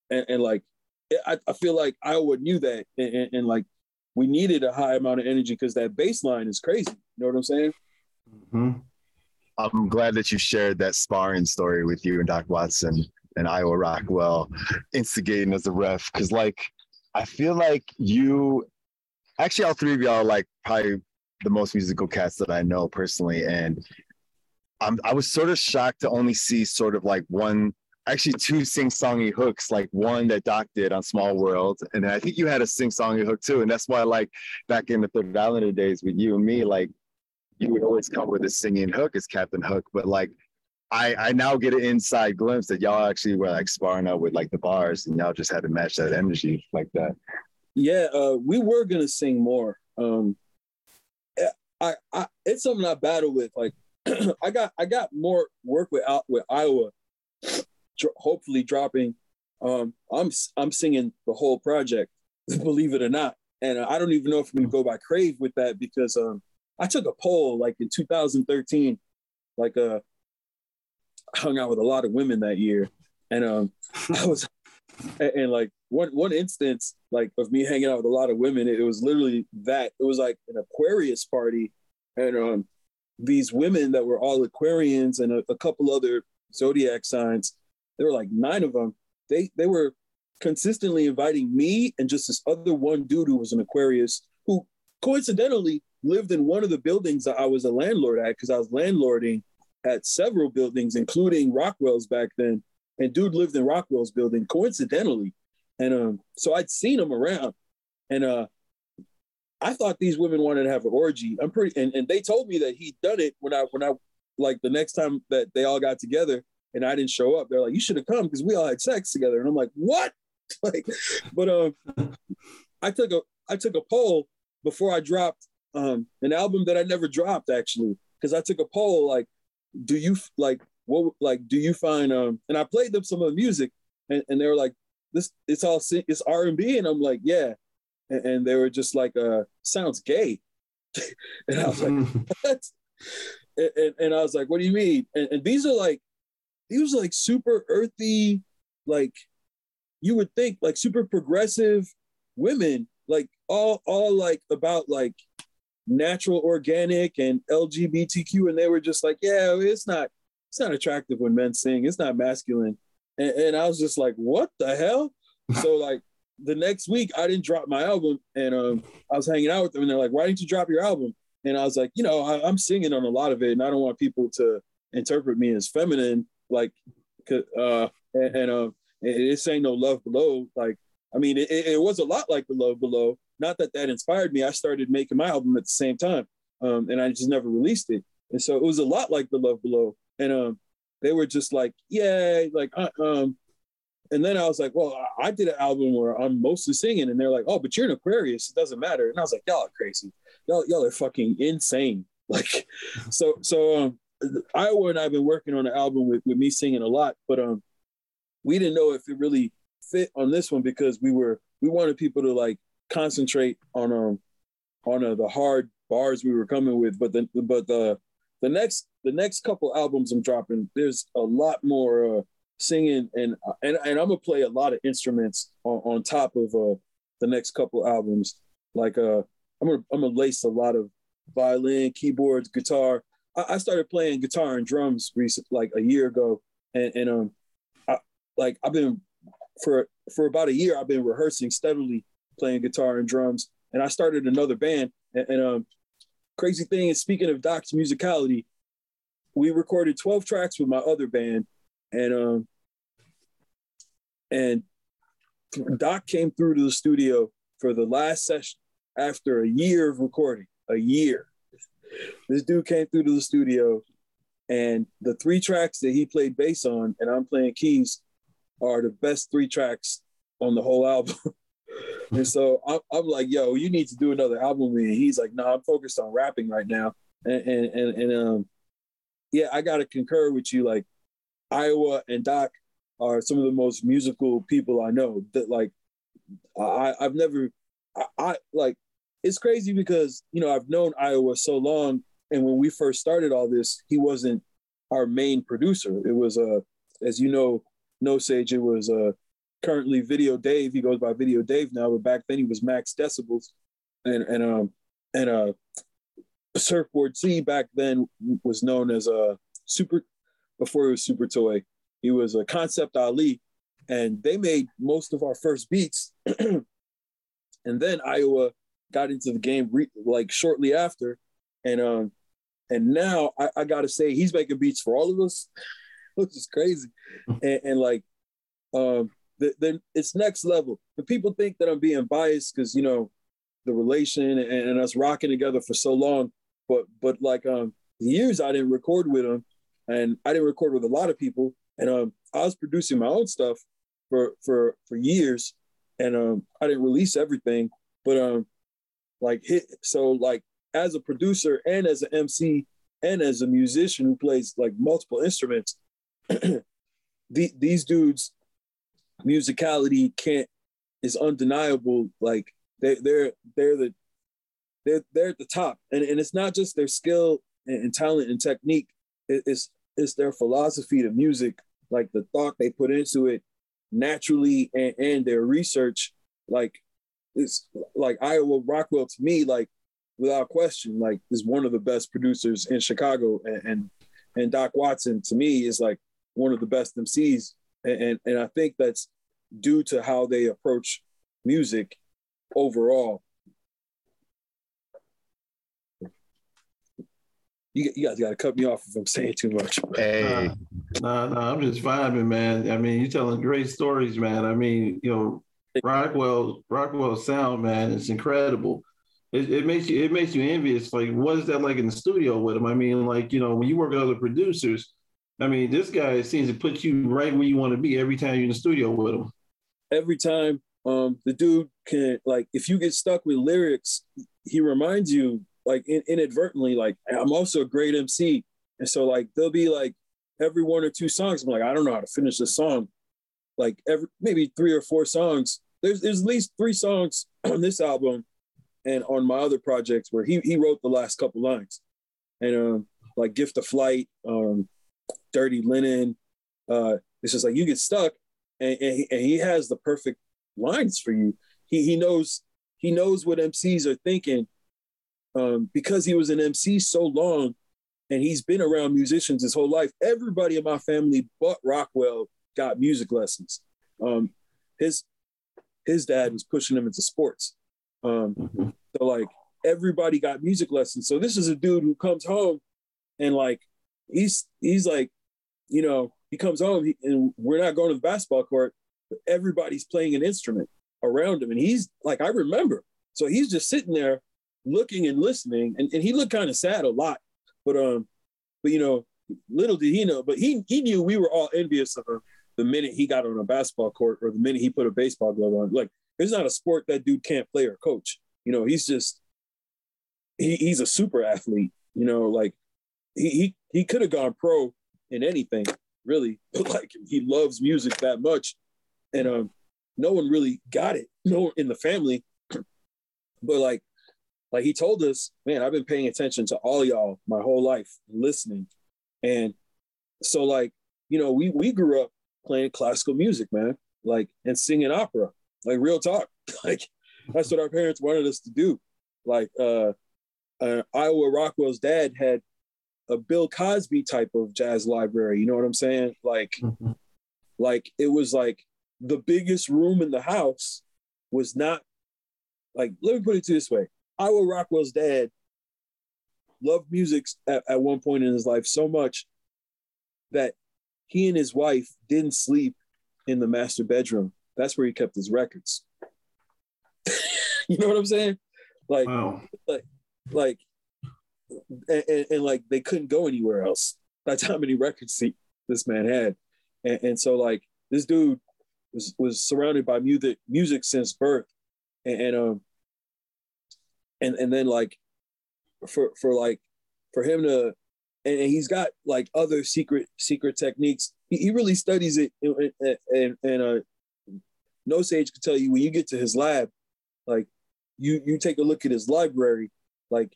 and, and like I, I feel like Iowa knew that and, and, and like we needed a high amount of energy because that bassline is crazy. You know what I'm saying? Mm-hmm. I'm glad that you shared that sparring story with you and Doc Watson and Iowa Rockwell instigating as a ref. Cause like I feel like you actually all three of y'all like probably the most musical cats that I know personally. And I'm I was sort of shocked to only see sort of like one actually two sing-songy hooks, like one that Doc did on Small World, and I think you had a sing-songy hook too, and that's why like back in the Third Islander days with you and me, like you would always come with a singing hook as Captain Hook, but like I, I now get an inside glimpse that y'all actually were like sparring up with like the bars and y'all just had to match that energy like that. Yeah, uh, we were gonna sing more. Um, I, I, it's something I battle with. Like (clears throat) I got I got more work with with Iowa. (sniffs) Hopefully dropping. Um, I'm I'm singing the whole project, (laughs) believe it or not. And I don't even know if I'm gonna go by Crave with that because um, I took a poll like in 2013, like uh, hung out with a lot of women that year, and um, (laughs) I was, and, and, like one one instance like of me hanging out with a lot of women, it was literally that it was like an Aquarius party, and um, these women that were all Aquarians and a, a couple other zodiac signs, there were like nine of them. They they were consistently inviting me and just this other one dude who was an Aquarius who coincidentally lived in one of the buildings that I was a landlord at because I was landlording at several buildings, including Rockwell's back then. And dude lived in Rockwell's building coincidentally. And um, so I'd seen him around. And uh, I thought these women wanted to have an orgy. I'm pretty and, and they told me that he'd done it when I when I like the next time that they all got together and I didn't show up. They're like, you should have come because we all had sex together. And I'm like, what? (laughs) like, but um I took a I took a poll before I dropped um an album that I never dropped actually. Because I took a poll like, do you like what like do you find um and I played them some of the music and, and they were like, this it's all it's R and B and I'm like, yeah and, and they were just like, uh, sounds gay. (laughs) and I was like, (laughs) what? And, and, and, I was like, what do you mean? And, and these are like, these are like super earthy, like you would think like super progressive women, like all, all like about like natural organic and LGBTQ. And they were just like, yeah, it's not, it's not attractive when men sing. It's not masculine. And, and I was just like, what the hell? So (laughs) like the next week I didn't drop my album, and um, I was hanging out with them, and they're like, "Why didn't you drop your album?" And I was like, "You know, I, am singing on a lot of it, and I don't want people to interpret me as feminine, like, uh, and, and uh, it's saying no love below. Like, I mean, it, it, was a lot like the love below. Not that that inspired me. I started making my album at the same time, um, and I just never released it. And so it was a lot like the love below. And um, they were just like, yeah, like, uh, um, and then I was like, well, I did an album where I'm mostly singing, and they're like, oh, but you're an Aquarius, it doesn't matter. And I was like, y'all are crazy, y'all y'all are fucking insane. (laughs) Like, so so um, Iowa and I've been working on an album with with me singing a lot, but um, we didn't know if it really fit on this one because we were we wanted people to like concentrate on um on uh, the hard bars we were coming with, but then but the the next the next couple albums I'm dropping, there's a lot more. Uh, singing and and, and I'm gonna play a lot of instruments on, on top of uh, the next couple albums. Like uh, I'm gonna I'm gonna lace a lot of violin, keyboards, guitar. I, I started playing guitar and drums recent like a year ago, and, and um, I, like I've been for for about a year I've been rehearsing steadily playing guitar and drums, and I started another band. And, and um, crazy thing is, speaking of Doc's musicality, we recorded 12 tracks with my other band, and um, and Doc came through to the studio for the last session after a year of recording, a year. This dude came through to the studio, and the three tracks that he played bass on, and I'm playing keys, are the best three tracks on the whole (laughs) album. And so I'm, I'm, like, yo, you need to do another album me. He's like, no, nah, I'm focused on rapping right now. And and and, and um, yeah, I gotta concur with you. Like Iowa and Doc are some of the most musical people I know. That like I I've never I, I like it's crazy because you know I've known Iowa so long, and when we first started all this, he wasn't our main producer. It was uh, as you know, No Sage. It was a uh, currently Video Dave. He goes by Video Dave now, but back then he was Max Decibels, and and um and uh Surfboard C back then was known as a uh, super before it was Super Toy. He was a Concept Ali, and they made most of our first beats. (clears throat) and then Iowa got into the game re- like shortly after, and um, and now I, I got to say he's making beats for all of us, (laughs) which is crazy, (laughs) and, and like, um, then it's next level. And people think that I'm being biased because you know the relation and, and, us rocking together for so long, but but like um the years I didn't record with him, and I didn't record with a lot of people, and um, I was producing my own stuff for for for years, and um, I didn't release everything, but um, like hit so like as a producer and as an MC and as a musician who plays like multiple instruments, (clears throat) the, these dudes musicality can't is undeniable. Like they they're they're the they're they're at the top, and and it's not just their skill and, and talent and technique. It, it's it's their philosophy to music, like the thought they put into it naturally, and, and their research. Like it's like Iowa Rockwell to me, like without question, like is one of the best producers in Chicago, and and, and Doc Watson to me is like one of the best MCs, and, and and I think that's due to how they approach music overall. You, you guys got to cut me off if I'm saying too much. Hey, Nah, nah, I'm just vibing, man. I mean, you're telling great stories, man. I mean, you know, Rockwell, Rockwell sound, man, it's incredible. It, it makes you, it makes you envious. Like, what is that like in the studio with him? I mean, like, you know, when you work with other producers, I mean, this guy seems to put you right where you want to be every time you're in the studio with him. Every time, um, the dude can like, if you get stuck with lyrics, he reminds you like in, inadvertently, like I'm also a great MC, and so like there'll be like every one or two songs, I'm like, I don't know how to finish this song. Like every maybe three or four songs. There's there's at least three songs (clears throat) on this album and on my other projects where he he wrote the last couple lines. And um like Gift of Flight, um, Dirty Linen. Uh it's just like you get stuck and, and, he, and he has the perfect lines for you. He he knows he knows what MCs are thinking um, because he was an MC so long and he's been around musicians his whole life. Everybody in my family but Rockwell got music lessons. Um, his his dad was pushing him into sports. Um, so like everybody got music lessons. So this is a dude who comes home and like he's he's like, you know, he comes home and we're not going to the basketball court, but everybody's playing an instrument around him, and he's like, I remember. So he's just sitting there looking and listening, and, and he looked kind of sad a lot. But um, but you know, little did he know, but he he knew we were all envious of him the minute he got on a basketball court or the minute he put a baseball glove on. Like, it's not a sport that dude can't play or coach. You know, he's just he, he's a super athlete. You know, like he he, he could have gone pro in anything, really. But (laughs) like he loves music that much. And um no one really got it. (laughs) No in the family. (clears throat) but like like he told us, man, I've been paying attention to all y'all my whole life, listening. And so like, you know, we we grew up playing classical music, man, like and singing opera, like real talk. (laughs) like that's what our parents wanted us to do. Like uh, uh Iowa Rockwell's dad had a Bill Cosby type of jazz library, you know what I'm saying? Like Mm-hmm. like it was like the biggest room in the house was not like let me put it to this way Iowa Rockwell's dad loved music at, at one point in his life so much that he and his wife didn't sleep in the master bedroom. That's where he kept his records. (laughs) you know what I'm saying? Like, Wow. like, like, and, and, like they couldn't go anywhere else. That's how many records he, this man had, and, and so like this dude was was surrounded by music music since birth, and, um, and and then like for for like for him to and, he's got like other secret secret techniques he, he really studies it and and, and uh Know Sage could tell you when you get to his lab like you you take a look at his library like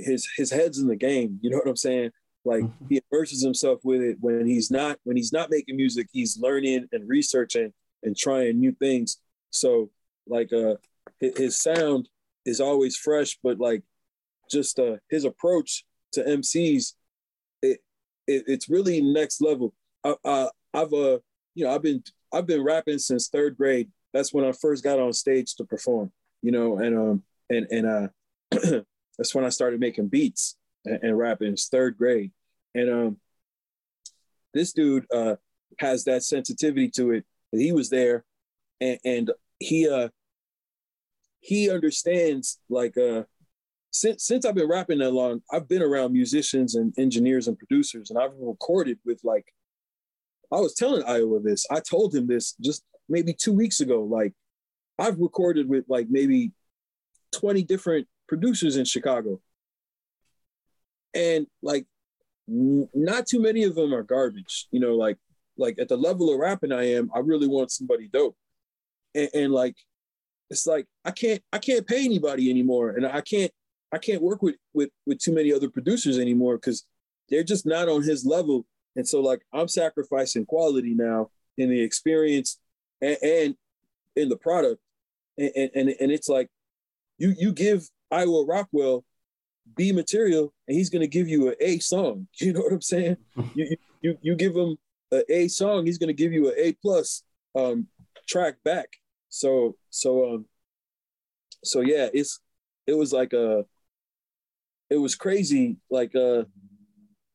his his head's in the game. You know what i'm saying? Like he immerses himself with it when he's not when he's not making music he's learning and researching and trying new things. So like uh his, his sound is always fresh but like just uh his approach to mcs it, it it's really next level. I, I i've uh you know i've been i've been rapping since third grade. That's when i first got on stage to perform you know and um and and uh (clears throat) that's when i started making beats and, and rapping it's third grade and um this dude uh has that sensitivity to it he was there and and he uh he understands like uh since since I've been rapping that long, I've been around musicians and engineers and producers, and I've recorded with like I was telling Iowa this. I told him this just maybe two weeks ago. Like I've recorded with like maybe 20 different producers in Chicago. and like n- not too many of them are garbage. You know, like like at the level of rapping I am, I really want somebody dope. And, and like it's like I can't I can't pay anybody anymore, and I can't I can't work with with with too many other producers anymore because they're just not on his level. And so like I'm sacrificing quality now in the experience and, and in the product. And, and and it's like you you give Iowa Rockwell B material and he's gonna give you an A song. (laughs) You know what I'm saying? (laughs) you you you give him an A song, he's gonna give you an A plus um track back. So so um so yeah, it's it was like a it was crazy like uh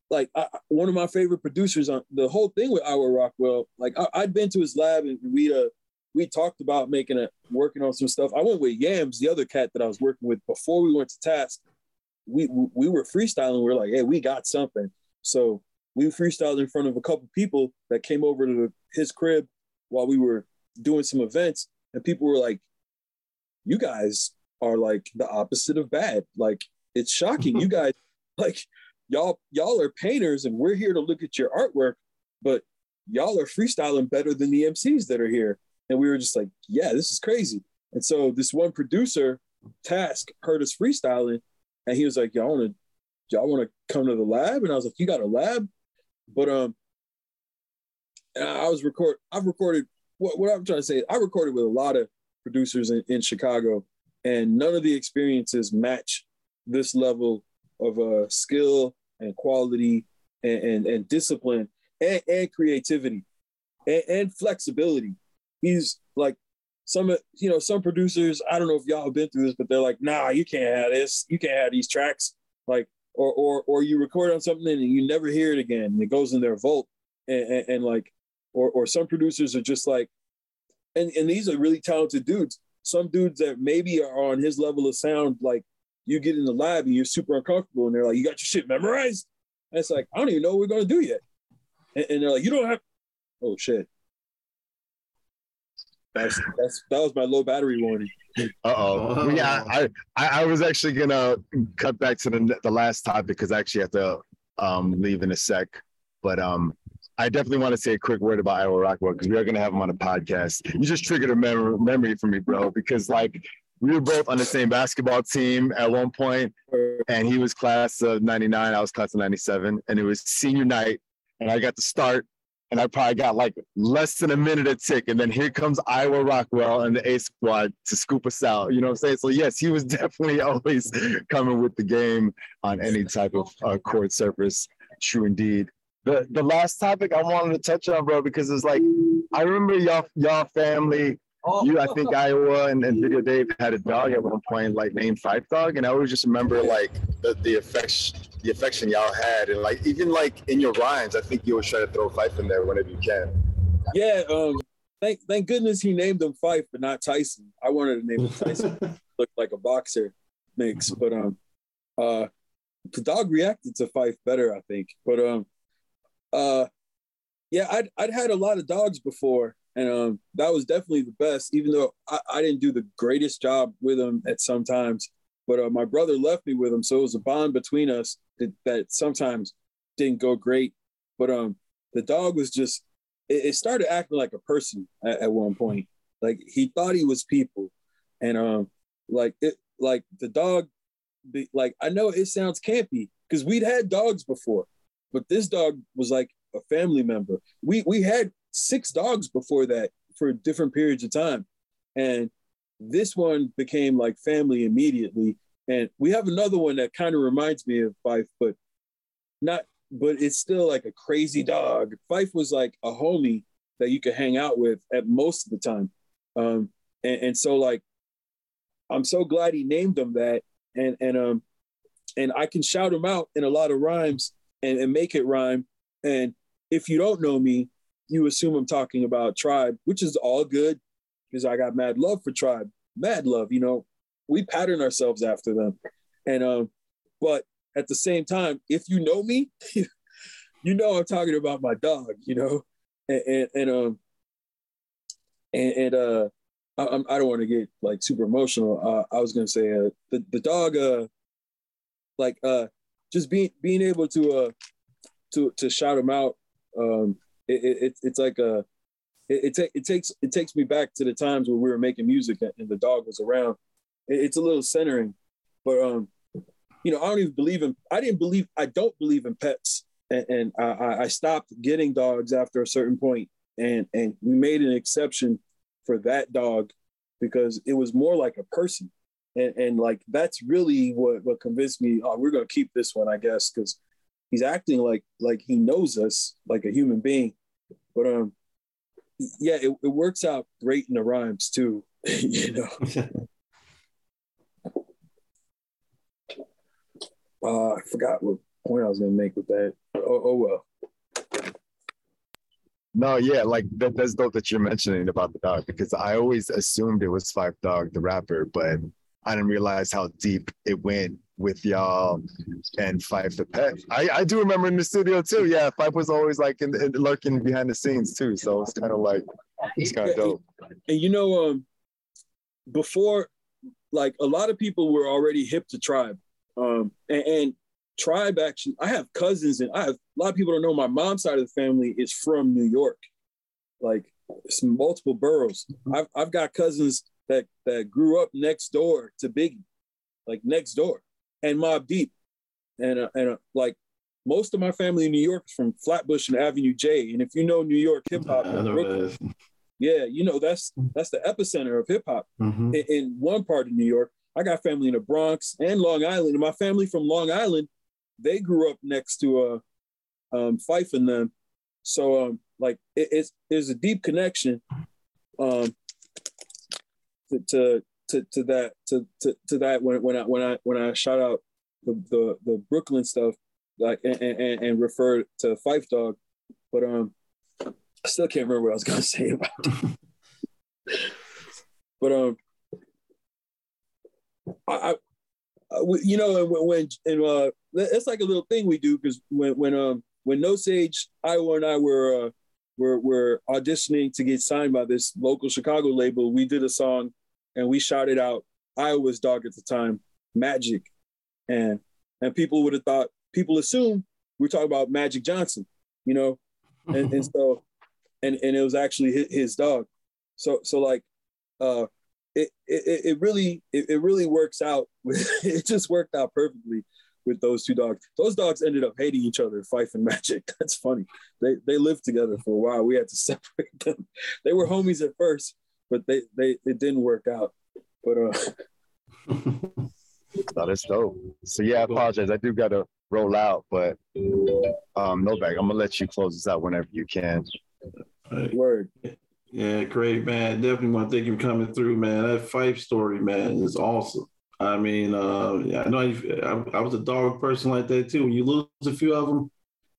like I, one of my favorite producers on the whole thing with Iowa Rockwell. Like I, had been to his lab and we uh we talked about making it working on some stuff. I went with Yams, the other cat that I was working with before we went to task. We we were freestyling. We are like, hey, we got something. So we freestyled in front of a couple people that came over to his crib while we were doing some events, and people were like, "You guys are like the opposite of bad. Like it's shocking. you (laughs) guys like." y'all y'all are painters and we're here to look at your artwork, but y'all are freestyling better than the MCs that are here. And we were just like, yeah, this is crazy. And so this one producer, Task, heard us freestyling, and he was like, y'all want to y'all want to come to the lab? And I was like, you got a lab? But um, I was record. I've recorded. What, what I'm trying to say, I recorded with a lot of producers in, in Chicago, and none of the experiences match this level of uh, skill and quality and, and, and discipline and, and creativity and, and, flexibility. He's like some, you know, some producers, I don't know if y'all have been through this, but they're like, nah, you can't have this. You can't have these tracks. Like, or, or, or you record on something and you never hear it again. And it goes in their vault. And, and, and like, or, or some producers are just like, and, and these are really talented dudes. Some dudes that maybe are on his level of sound, like you get in the lab and you're super uncomfortable, and they're like, "You got your shit memorized?" And it's like, I don't even know what we're gonna do yet. And, and they're like, "You don't have." Oh shit. That's that's that was my low battery warning. Uh oh. Yeah, I, I I was actually gonna cut back to the the last topic because I actually have to um leave in a sec, but um. I definitely want to say a quick word about Iowa Rockwell because we are going to have him on a podcast. You just triggered a mem- memory for me, bro. Because like we were both on the same basketball team at one point, and he was class of 99, I was class of 97, and it was senior night, and I got to start, and I probably got like less than a minute a tick, and then here comes Iowa Rockwell and the A squad to scoop us out. You know what I'm saying? So yes, he was (laughs) definitely always coming with the game on any type of uh, court surface. True indeed. The the last topic I wanted to touch on, bro, because it's like I remember y'all y'all family you, I think Iowa and, and Video Dave had a dog at one point, like named Phife Dog, and I always just remember like the, the affection, the affection y'all had, and like even like in your rhymes, I think you always try to throw Fife in there whenever you can. Yeah, um, thank thank goodness he named him Fife, but not Tyson. I wanted to name him Tyson, (laughs) looked like a boxer mix, but um, uh, the dog reacted to Fife better, I think. But um, uh, yeah, I'd I'd had a lot of dogs before, and um, that was definitely the best. Even though I, I, didn't do the greatest job with him at some times, but uh, my brother left me with him, so it was a bond between us that, sometimes didn't go great. But um, the dog was just it, it started acting like a person at, at, one point. Like he thought he was people, and um, like it like the dog, like I know it sounds campy because we'd had dogs before, but this dog was like a family member. We we had six dogs before that for different periods of time. And this one became like family immediately. And we have another one that kind of reminds me of Phife, but not, but it's still like a crazy dog. Phife was like a homie that you could hang out with at most of the time. Um, and, and so like, I'm so glad he named him that. And, and, um, and I can shout him out in a lot of rhymes and, and make it rhyme. And if you don't know me, you assume I'm talking about Tribe, which is all good because I got mad love for Tribe, mad love. You know, we pattern ourselves after them, and um, but at the same time, if you know me, (laughs) you know I'm talking about my dog. You know, and and, and um, and, and uh, I, I don't want to get like super emotional. Uh, I was gonna say uh, the the dog uh, like uh, just being being able to uh to to shout him out um it, it it's like a it, it, ta- it takes it takes me back to the times where we were making music and the dog was around it's a little centering but um you know i don't even believe in i didn't believe i don't believe in pets. And, and I, I stopped getting dogs after a certain point and and we made an exception for that dog because it was more like a person. And and like that's really what what convinced me oh we're gonna keep this one i guess because he's acting like like he knows us like a human being. But um yeah it, it works out great in the rhymes too (laughs) you know (laughs) uh i forgot what point i was gonna make with that oh, oh well No, yeah, like that, that's dope that you're mentioning about the dog because I always assumed it was Phife Dog, the rapper, but I didn't realize how deep it went with y'all and Phife the pet. I, I do remember in the studio too. Yeah, Phife was always like in, in lurking behind the scenes too. So it's kind of like it's kind of dope. and you know um before like a lot of people were already hip to tribe um and, and tribe actually i have cousins and i have a lot of people don't know my mom's side of the family is from new york. Like it's multiple boroughs. I've, I've got cousins that that grew up next door to biggie like next door and Mobb Deep. And uh, and uh, like most of my family in new york is from flatbush and avenue j. And if you know new york hip-hop I Brooklyn, yeah, you know that's that's the epicenter of hip hop Mhm. in, in one part of New York. I got family in the Bronx and Long Island, and my family from Long Island, they grew up next to uh, um, Fife and them. So um, like it, it's there's a deep connection um, to, to to to that to to, to that when when I when I when I shout out the the, the Brooklyn stuff like and, and, and refer to Fife Dog, but um I still can't remember what I was gonna (laughs) say about it. (laughs) but um I, I you know when when and uh it's like a little thing we do because when when um when Know Sage Iowa and I were uh were were auditioning to get signed by this local Chicago label, we did a song and we shouted out Iowa's dog at the time, Magic, and and people would have thought people assume we're talking about Magic Johnson, you know, and, and (laughs) so and and it was actually his, his dog. So so like uh it it, it really it, it really works out (laughs) it just worked out perfectly with those two dogs. Those dogs ended up hating each other fife and magic. (laughs) That's funny. They they lived together for a while. We had to (laughs) separate them. They were homies at first but they they it didn't work out. But uh So that's dope. So yeah, I apologize. I do gotta roll out, but um Novek, I'm gonna let you close this out whenever you can. word Yeah, great, man. Definitely want to thank you for coming through, man. That Fife story, man, is awesome. I mean, uh, yeah, I know you, I, I was a dog person like that too. When you lose a few of them,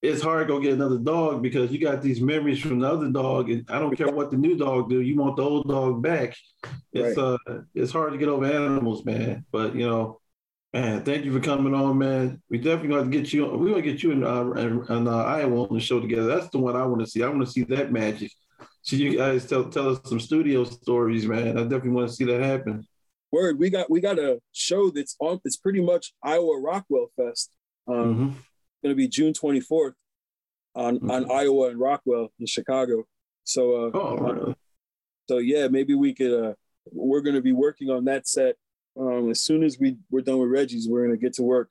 it's hard to go get another dog because you got these memories from the other dog, and I don't care what the new dog do, you want the old dog back. It's uh, it's hard to get over animals, man. But you know, man, thank you for coming on, man. We definitely got to get you. We want to get you in uh, in, in uh, Iowa on the show together. That's the one I want to see. I want to see that magic. So you guys tell tell us some studio stories, man. I definitely want to see that happen. word we got we got a show that's on it's pretty much iowa rockwell fest um Mhm. going to be June 24th on Mhm. on Iowa and Rockwell in Chicago. So uh, Oh, really? so yeah, maybe we could. Uh, we're going to be working on that set. Um, as soon as we we're done with Reggie's, we're going to get to work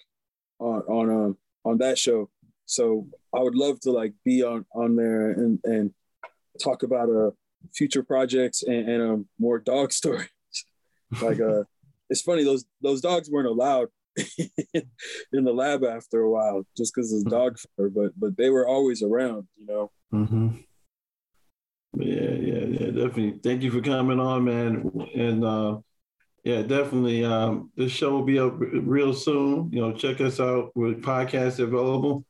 on on um, on that show. So I would love to like be on on there and and talk about uh future projects and, and um more dog (laughs) stories. like uh, it's funny those those dogs weren't allowed (laughs) in the lab after a while just because of dog fur, but but they were always around, you know. Mm-hmm. Yeah, yeah, yeah, definitely. Thank you for coming on, man. And uh, yeah, definitely. Um, this show will be up real soon. You know, check us out with podcasts available.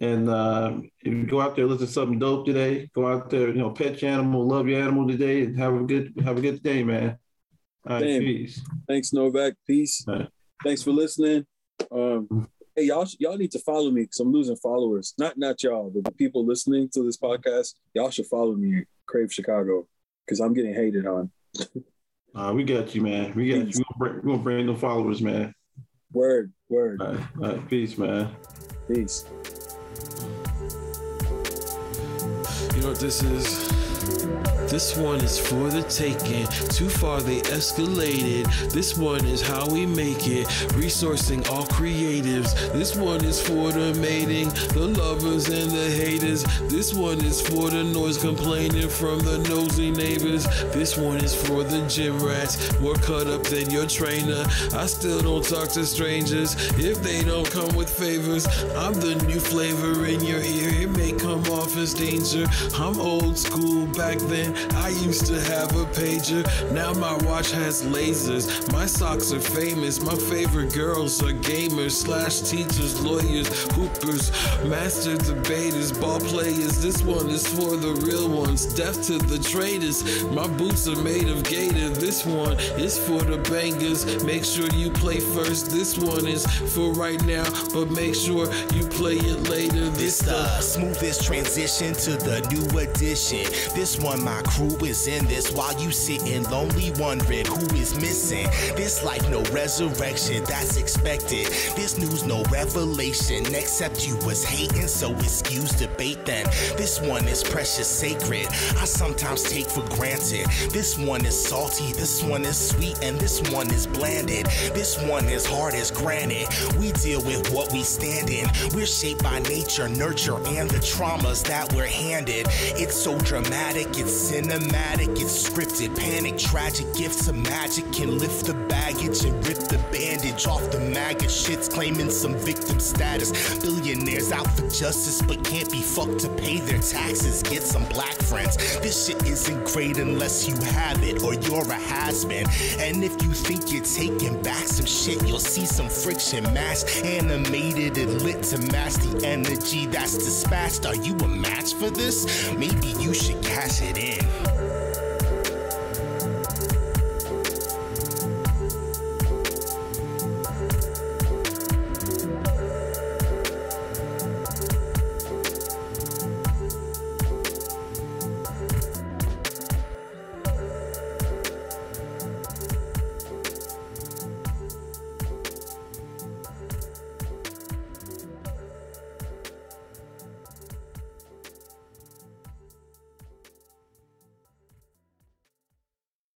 And uh, if you go out there, listen to something dope today. Go out there, you know, pet your animal, love your animal today, and have a good have a good day, man. All right, Damn. peace. Thanks, Novek. Peace. Right. Thanks for listening. Um, hey, y'all, y'all need to follow me because I'm losing followers. Not not y'all, but the people listening to this podcast. Y'all should follow me, Crave Chicago, because I'm getting hated on. (laughs) Uh, we got you, man. We got you. We're gonna bring, we're gonna bring the followers, man. Word, word. All right, all right, peace, man. Peace. You know what this is? This one is for the taking. Too far they escalated. This one is how we make it. Resourcing all creatives. This one is for the mating, the lovers and the haters. This one is for the noise complaining from the nosy neighbors. This one is for the gym rats. More cut up than your trainer. I still don't talk to strangers if they don't come with favors. I'm the new flavor in your ear. It may come off as danger. I'm old school back then. I used to have a pager. Now my watch has lasers. My socks are famous. My favorite girls are gamers, slash teachers, lawyers, hoopers, master debaters, ball players. This one is for the real ones. Death to the traitors. My boots are made of gator. This one is for the bangers. Make sure you play first. This one is for right now, but make sure you play it later. This This the smoothest transition to the new edition. This one, my crew is in this while you sitting lonely wondering who is missing. This life, no resurrection, that's expected. This news, no revelation, except you was hating, so excuse debate then. This one is precious, sacred. I sometimes take for granted. This one is salty, this one is sweet, and this one is blanded. This one is hard as granite. We deal with what we stand in. We're shaped by nature, nurture, and the traumas that we're handed. It's so dramatic, it's cinematic, it's scripted. Panic, tragic gifts of magic can lift the baggage and rip the bandage off the maggot. Shit's claiming some victim status. Billionaires out for justice, but can't be fucked to pay their taxes. Get some black friends. This shit isn't great unless you have it or you're a has been. And if you think you're taking back some shit, you'll see some friction match animated and lit to match the energy that's dispatched. Are you a match for this? Maybe you should cash it in. Yeah.